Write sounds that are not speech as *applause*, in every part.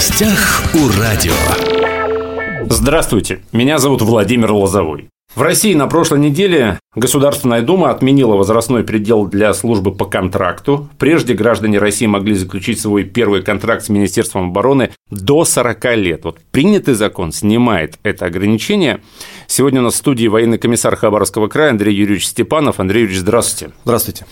гостях у радио. Здравствуйте, меня зовут Владимир Лозовой. В России на прошлой неделе Государственная Дума отменила возрастной предел для службы по контракту. Прежде граждане России могли заключить свой первый контракт с Министерством обороны до 40 лет. Вот принятый закон снимает это ограничение. Сегодня у нас в студии военный комиссар Хабаровского края Андрей Юрьевич Степанов. Андрей Юрьевич, здравствуйте. Здравствуйте.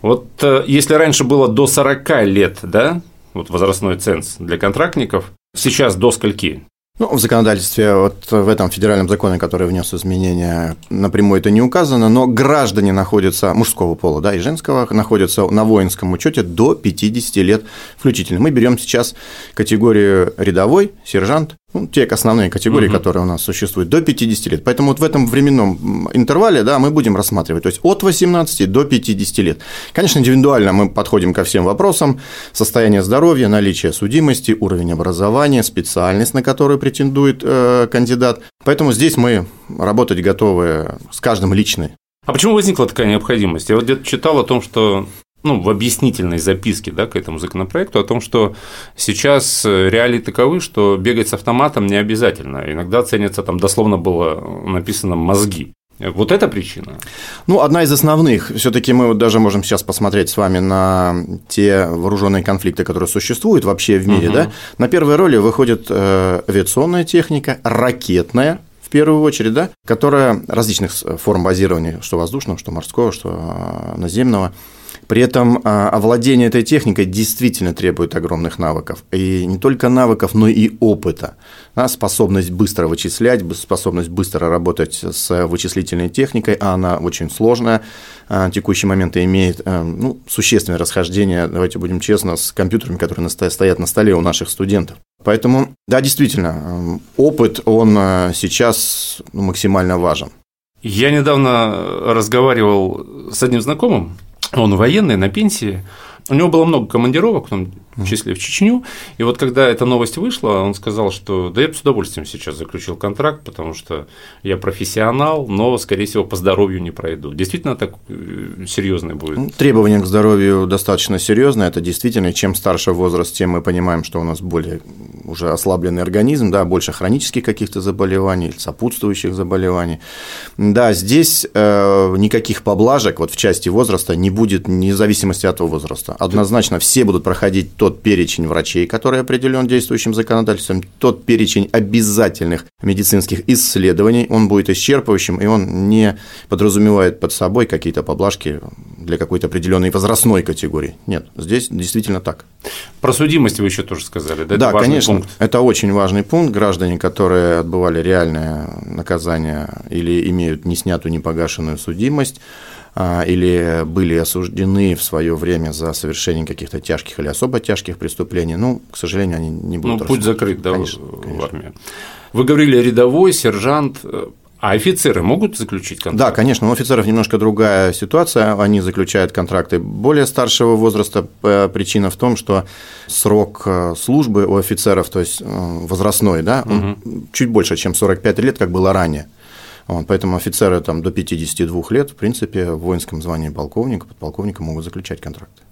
Вот э, если раньше было до 40 лет, да, вот возрастной ценз для контрактников, сейчас до скольки? Ну, в законодательстве, вот в этом федеральном законе, который внес изменения, напрямую это не указано, но граждане находятся, мужского пола да, и женского, находятся на воинском учете до 50 лет включительно. Мы берем сейчас категорию рядовой, сержант, ну, те основные категории, угу. которые у нас существуют, до 50 лет. Поэтому вот в этом временном интервале да, мы будем рассматривать, то есть от 18 до 50 лет. Конечно, индивидуально мы подходим ко всем вопросам состояние здоровья, наличие судимости, уровень образования, специальность, на которую претендует э, кандидат. Поэтому здесь мы работать готовы с каждым личной. А почему возникла такая необходимость? Я вот где-то читал о том, что ну, в объяснительной записке да, к этому законопроекту о том, что сейчас э, реалии таковы, что бегать с автоматом не обязательно. Иногда ценятся, там дословно было написано «мозги». Вот это причина? Ну, одна из основных. Все-таки мы вот даже можем сейчас посмотреть с вами на те вооруженные конфликты, которые существуют вообще в мире. Угу. Да? На первой роли выходит э, авиационная техника, ракетная, в первую очередь, да, которая различных форм базирования, что воздушного, что морского, что э, наземного, при этом а, овладение этой техникой действительно требует огромных навыков. И не только навыков, но и опыта. Способность быстро вычислять, способность быстро работать с вычислительной техникой, а она очень сложная. А, в текущий момент имеет э, ну, существенное расхождение, давайте будем честны, с компьютерами, которые стоят на столе у наших студентов. Поэтому, да, действительно, опыт, он э, сейчас ну, максимально важен. Я недавно разговаривал с одним знакомым, он военный, на пенсии. У него было много командировок, в числе в Чечню. И вот когда эта новость вышла, он сказал, что да я бы с удовольствием сейчас заключил контракт, потому что я профессионал, но, скорее всего, по здоровью не пройду. Действительно так э, серьезное будет? Ну, требования к здоровью достаточно серьезные. Это действительно, чем старше возраст, тем мы понимаем, что у нас более уже ослабленный организм, да, больше хронических каких-то заболеваний, сопутствующих заболеваний. Да, здесь э, никаких поблажек вот в части возраста не будет, вне зависимости от возраста. Однозначно все будут проходить тот перечень врачей, который определен действующим законодательством, тот перечень обязательных медицинских исследований, он будет исчерпывающим, и он не подразумевает под собой какие-то поблажки для какой-то определенной возрастной категории. Нет, здесь действительно так. Про судимость вы еще тоже сказали, да? Да, это конечно, пункт. это очень важный пункт. Граждане, которые отбывали реальное наказание или имеют не снятую, не погашенную судимость, или были осуждены в свое время за совершение каких-то тяжких или особо тяжких преступлений, ну, к сожалению, они не будут. Ну, путь закрыт, да, конечно, в конечно. армии. Вы говорили рядовой, сержант, а офицеры могут заключить контракт? Да, конечно, у офицеров немножко другая ситуация. Они заключают контракты более старшего возраста. Причина в том, что срок э, службы у офицеров, то есть э, возрастной, да, угу. чуть больше, чем 45 лет, как было ранее. Вот, поэтому офицеры там, до 52 лет, в принципе, в воинском звании полковника, подполковника могут заключать контракты.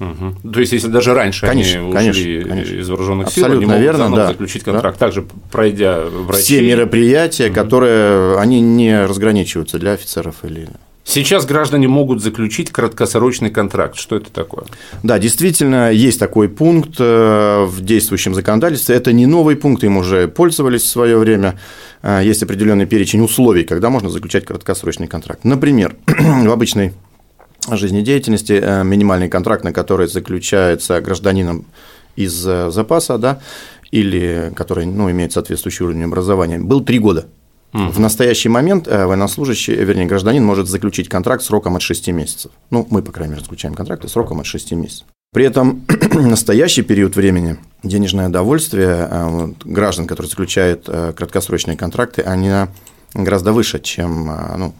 Угу. То есть, если даже раньше конечно, они конечно, ушли конечно. из вооруженных сил, Абсолютно они верно, да. заключить контракт, да. также пройдя врачей. Все мероприятия, угу. которые они не разграничиваются для офицеров или Сейчас граждане могут заключить краткосрочный контракт. Что это такое? Да, действительно, есть такой пункт э, в действующем законодательстве. Это не новый пункт, им уже пользовались в свое время. Э, есть определенный перечень условий, когда можно заключать краткосрочный контракт. Например, *clears throat* в обычной жизнедеятельности э, минимальный контракт, на который заключается гражданином из запаса, да, или который ну, имеет соответствующий уровень образования, был три года. В настоящий момент э, военнослужащий, вернее, гражданин может заключить контракт сроком от 6 месяцев. Ну, мы, по крайней мере, заключаем контракты сроком от 6 месяцев. При этом *clears throat* настоящий период времени денежное довольствие э, граждан, которые заключают э, краткосрочные контракты, они гораздо выше, чем ну,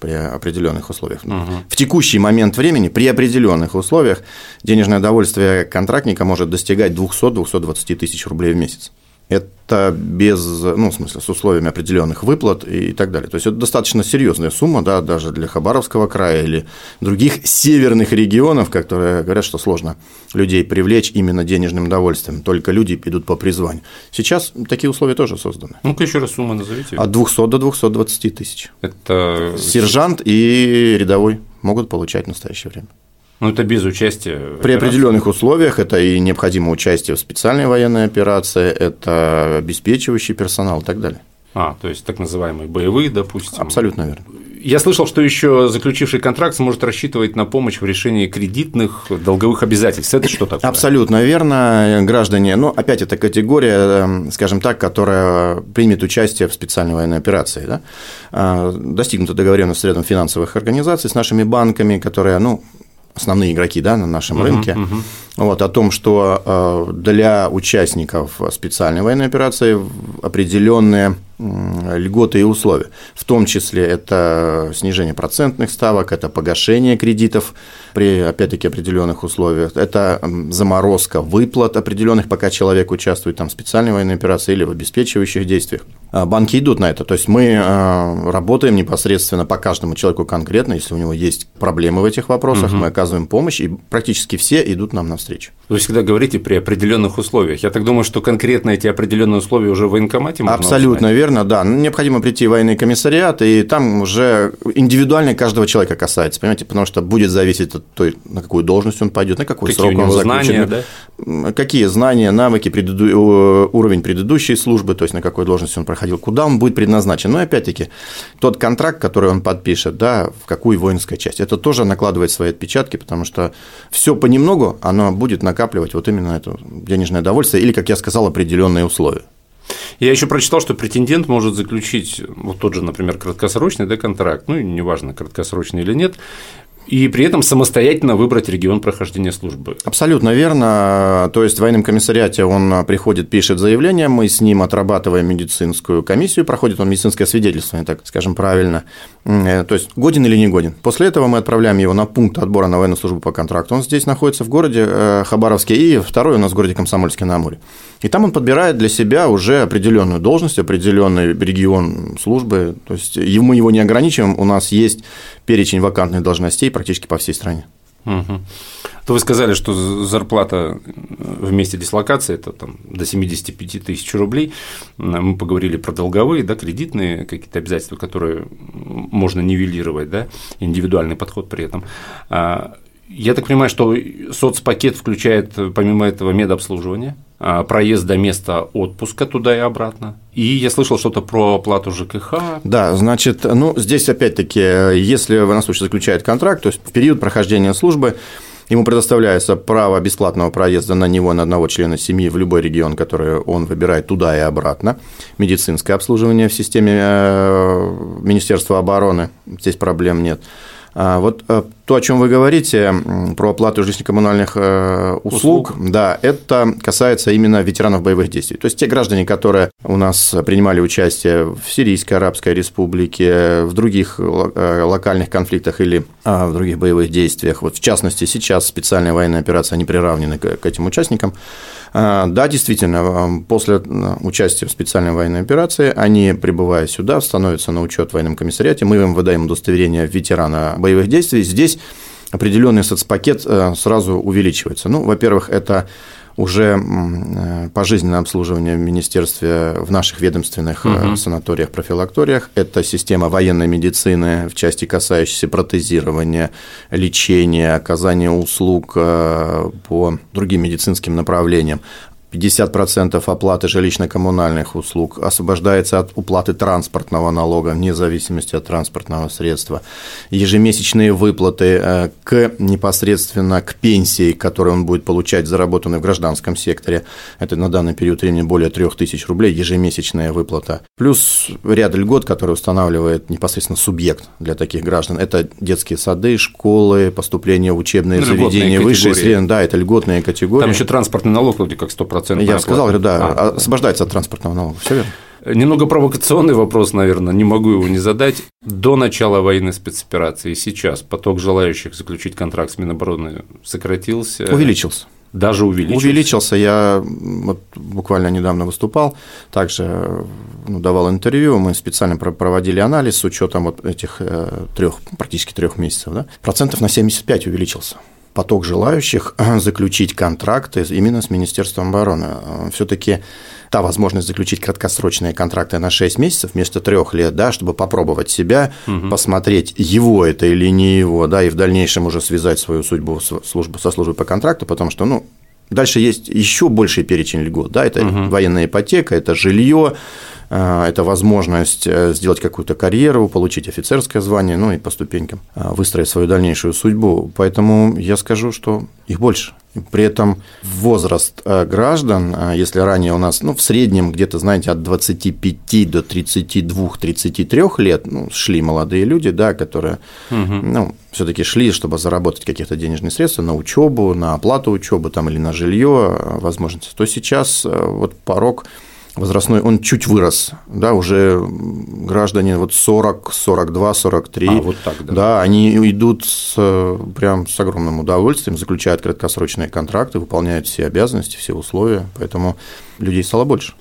при определенных условиях. Угу. В текущий момент времени, при определенных условиях, денежное довольствие контрактника может достигать 200-220 тысяч рублей в месяц. Это без, ну, в смысле, с условиями определенных выплат и так далее. То есть это достаточно серьезная сумма, да, даже для Хабаровского края или других северных регионов, которые говорят, что сложно людей привлечь именно денежным удовольствием, только люди идут по призванию. Сейчас такие условия тоже созданы. Ну-ка еще раз сумму назовите. От 200 до 220 тысяч. Это сержант и рядовой могут получать в настоящее время. Ну, это без участия. При определенных условиях это и необходимо участие в специальной военной операции, это обеспечивающий персонал и так далее. А, то есть так называемые боевые, допустим. Абсолютно верно. Я слышал, что еще заключивший контракт сможет рассчитывать на помощь в решении кредитных долговых обязательств. Это что такое? Абсолютно верно. Граждане, ну, опять это категория, эм, скажем так, которая примет участие в специальной военной операции. Да? А, достигнута договоренность с рядом финансовых организаций, с нашими банками, которые, ну, основные игроки да, на нашем uh-huh, рынке, uh-huh. Вот, о том, что э, для участников специальной военной операции определенные льготы и условия. В том числе это снижение процентных ставок, это погашение кредитов при, опять-таки, определенных условиях, это заморозка выплат определенных, пока человек участвует там, в специальной военной операции или в обеспечивающих действиях. А банки идут на это. То есть мы э, работаем непосредственно по каждому человеку конкретно, если у него есть проблемы в этих вопросах, угу. мы оказываем помощь, и практически все идут нам навстречу. Вы всегда говорите при определенных условиях. Я так думаю, что конкретно эти определенные условия уже в военкомате можно Абсолютно узнать. верно, да. Ну, необходимо прийти в военный комиссариат, и там уже индивидуально каждого человека касается, понимаете, потому что будет зависеть от той, на какую должность он пойдет, на какой какие срок он заключен. Знания, да? Какие знания, навыки, предыду... уровень предыдущей службы, то есть на какой должности он проходил, куда он будет предназначен. Но ну, опять-таки, тот контракт, который он подпишет, да, в какую воинскую часть, это тоже накладывает свои отпечатки, потому что все понемногу оно будет на накапливать вот именно это денежное довольствие или, как я сказал, определенные условия. Я еще прочитал, что претендент может заключить вот тот же, например, краткосрочный да, контракт, ну, неважно, краткосрочный или нет, и при этом самостоятельно выбрать регион прохождения службы. Абсолютно верно. То есть в военном комиссариате он приходит, пишет заявление, мы с ним отрабатываем медицинскую комиссию, проходит он медицинское свидетельство, так скажем правильно. Э, то есть годен или не годен. После этого мы отправляем его на пункт отбора на военную службу по контракту. Он здесь находится в городе э, Хабаровске, и второй у нас в городе Комсомольске на Амуре. И там он подбирает для себя уже определенную должность, определенный регион службы. То есть мы его не ограничиваем, у нас есть перечень вакантных должностей практически по всей стране. Угу. То вы сказали, что зарплата в месте дислокации это там, до 75 тысяч рублей. Мы поговорили про долговые, да, кредитные какие-то обязательства, которые можно нивелировать, да, индивидуальный подход при этом. А, я так понимаю, что соцпакет включает помимо этого медобслуживание, проезд до места отпуска туда и обратно. И я слышал что-то про оплату ЖКХ. Да, значит, ну здесь опять-таки, если военнослужащий заключает контракт, то есть в период прохождения службы Ему предоставляется право бесплатного проезда на него, на одного члена семьи в любой регион, который он выбирает туда и обратно. Медицинское обслуживание в системе э, Министерства обороны, здесь проблем нет. А, вот э, то, о чем вы говорите, про оплату жилищно-коммунальных э, услуг, услуг, да, это касается именно ветеранов боевых действий. То есть те граждане, которые у нас принимали участие в Сирийской Арабской Республике, в других э, локальных конфликтах или а, в других боевых действиях, вот в частности сейчас специальная военная операция, они приравнены к этим участникам, а, да, действительно, после участия в специальной военной операции они, прибывая сюда, становятся на учет в военном комиссариате, мы им выдаем удостоверение ветерана боевых действий. Здесь определенный соцпакет э, сразу увеличивается. Ну, во-первых, это уже э, пожизненное обслуживание в министерстве в наших ведомственных угу. санаториях, профилакториях. Это система военной медицины в части, касающейся протезирования, лечения, оказания услуг по другим медицинским направлениям. 50% оплаты жилищно-коммунальных услуг освобождается от уплаты транспортного налога вне зависимости от транспортного средства. Ежемесячные выплаты э, к непосредственно к пенсии, которую он будет получать заработанной в гражданском секторе, это на данный период времени более 3000 рублей, ежемесячная выплата. Плюс ряд льгот, которые устанавливает непосредственно субъект для таких граждан. Это детские сады, школы, поступление в учебные заведения, высшие, средние, да, это льготные категории. Там еще транспортный налог вроде как 100% Я сказал, да, а. освобождается от транспортного налога, все верно. Немного провокационный вопрос, наверное, не могу его не задать. До начала военной спецоперации сейчас поток желающих заключить контракт с Минобороны сократился? Увеличился. даже увеличился. Увеличился. Я вот буквально недавно выступал, также ну, давал интервью, мы специально проводили анализ с учетом вот этих э, трех, практически трех месяцев. Да? Процентов на 75 увеличился поток желающих *clears throat* заключить контракты именно с Министерством обороны. Все-таки та возможность заключить краткосрочные контракты на 6 месяцев вместо 3 лет, да, чтобы попробовать себя, угу. посмотреть, его это или не его, да, и в дальнейшем уже связать свою судьбу службу, со службой по контракту, потому что, ну, Дальше есть еще больший перечень льгот. Да, это угу. военная ипотека, это жилье, э, это возможность э, сделать какую-то карьеру, получить офицерское звание, ну и по ступенькам э, выстроить свою дальнейшую судьбу. Поэтому я скажу, что их больше. При этом возраст э, граждан, э, если ранее у нас ну, в среднем где-то, знаете, от 25 до 32-33 лет ну, шли молодые люди, да, которые угу. ну, все-таки шли, чтобы заработать какие-то денежные средства на учебу, на оплату учебы там, или на жилье э, возможности, то сейчас вот порог возрастной, он чуть вырос, да, уже граждане вот 40, 42, 43, а, вот так, да. да, они идут с, прям с огромным удовольствием, заключают краткосрочные контракты, выполняют все обязанности, все условия, поэтому людей стало больше.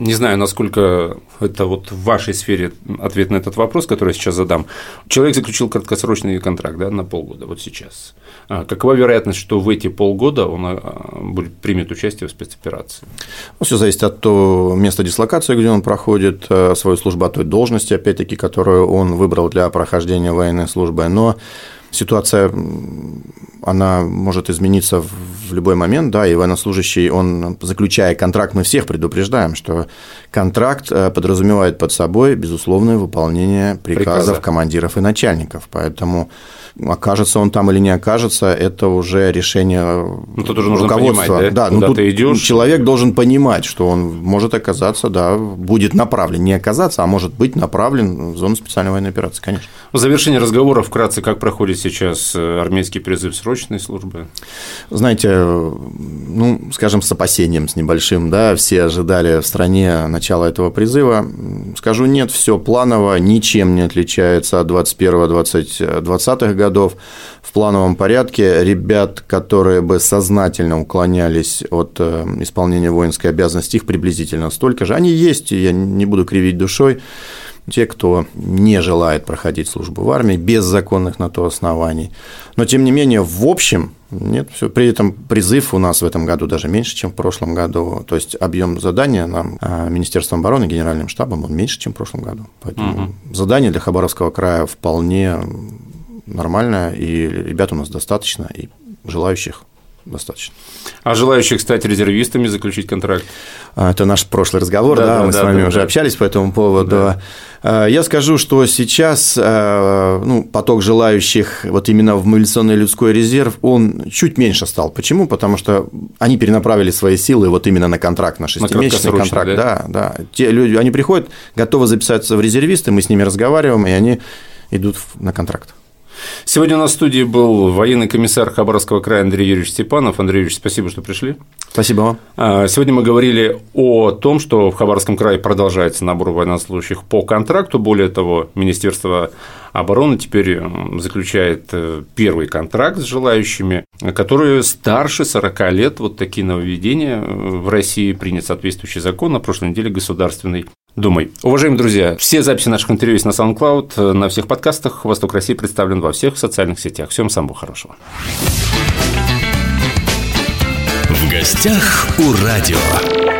Не знаю, насколько это вот в вашей сфере ответ на этот вопрос, который я сейчас задам. Человек заключил краткосрочный контракт да, на полгода, вот сейчас. А какова вероятность, что в эти полгода он а, примет участие в спецоперации? Ну, все зависит от того места дислокации, где он проходит э, свою службу, от той должности, опять-таки, которую он выбрал для прохождения военной службы. Но ситуация она может измениться в любой момент, да, и военнослужащий, он, заключая контракт, мы всех предупреждаем, что контракт э, подразумевает под собой безусловное выполнение приказов Приказа. командиров и начальников, поэтому окажется он там или не окажется, это уже решение ну, тут уже нужно руководства. Понимать, да, да ну, тут ты идешь. человек должен понимать, что он может оказаться, да, будет направлен, не оказаться, а может быть направлен в зону специальной военной операции, конечно. В завершении разговора вкратце, как проходит сейчас э, армейский призыв срочной службы? Знаете, ну, скажем, с опасением, с небольшим, да, все ожидали в стране начала этого призыва. Скажу, нет, все планово, ничем не отличается от 21-20 годов в плановом порядке. Ребят, которые бы сознательно уклонялись от э, исполнения воинской обязанности, их приблизительно столько же. Они есть, я не буду кривить душой те, кто не желает проходить службу в армии без законных на то оснований. Но, тем не менее, в общем, нет, все. При этом призыв у нас в этом году даже меньше, чем в прошлом году. То есть объем задания нам а, Министерством обороны, Генеральным штабом, он меньше, чем в прошлом году. Поэтому угу. задание для Хабаровского края вполне нормальное, и ребят у нас достаточно, и желающих достаточно. А желающих стать резервистами, заключить контракт? А, это наш прошлый разговор, да, да, да мы да, с вами да, уже да. общались по этому поводу. Да. А, я скажу, что сейчас а, ну, поток желающих вот именно в мобилизационный людской резерв, он чуть меньше стал. Почему? Потому что они перенаправили свои силы вот именно на контракт, на шестимесячный на контракт. Да? да, да. Те люди, они приходят, готовы записаться в резервисты, мы с ними разговариваем, и они идут на контракт. Сегодня у нас в студии был военный комиссар Хабаровского края Андрей Юрьевич Степанов. Андрей Юрьевич, спасибо, что пришли. Спасибо вам. А, сегодня мы говорили о том, что в Хабаровском крае продолжается набор военнослужащих по контракту. Более того, Министерство обороны теперь заключает э, первый контракт с желающими, которые старше 40 лет. Вот такие нововведения в России принят соответствующий закон на прошлой неделе Государственной Думай. Уважаемые друзья, все записи наших интервью есть на SoundCloud, на всех подкастах. Восток России представлен во всех социальных сетях. Всем самого хорошего. В гостях у радио.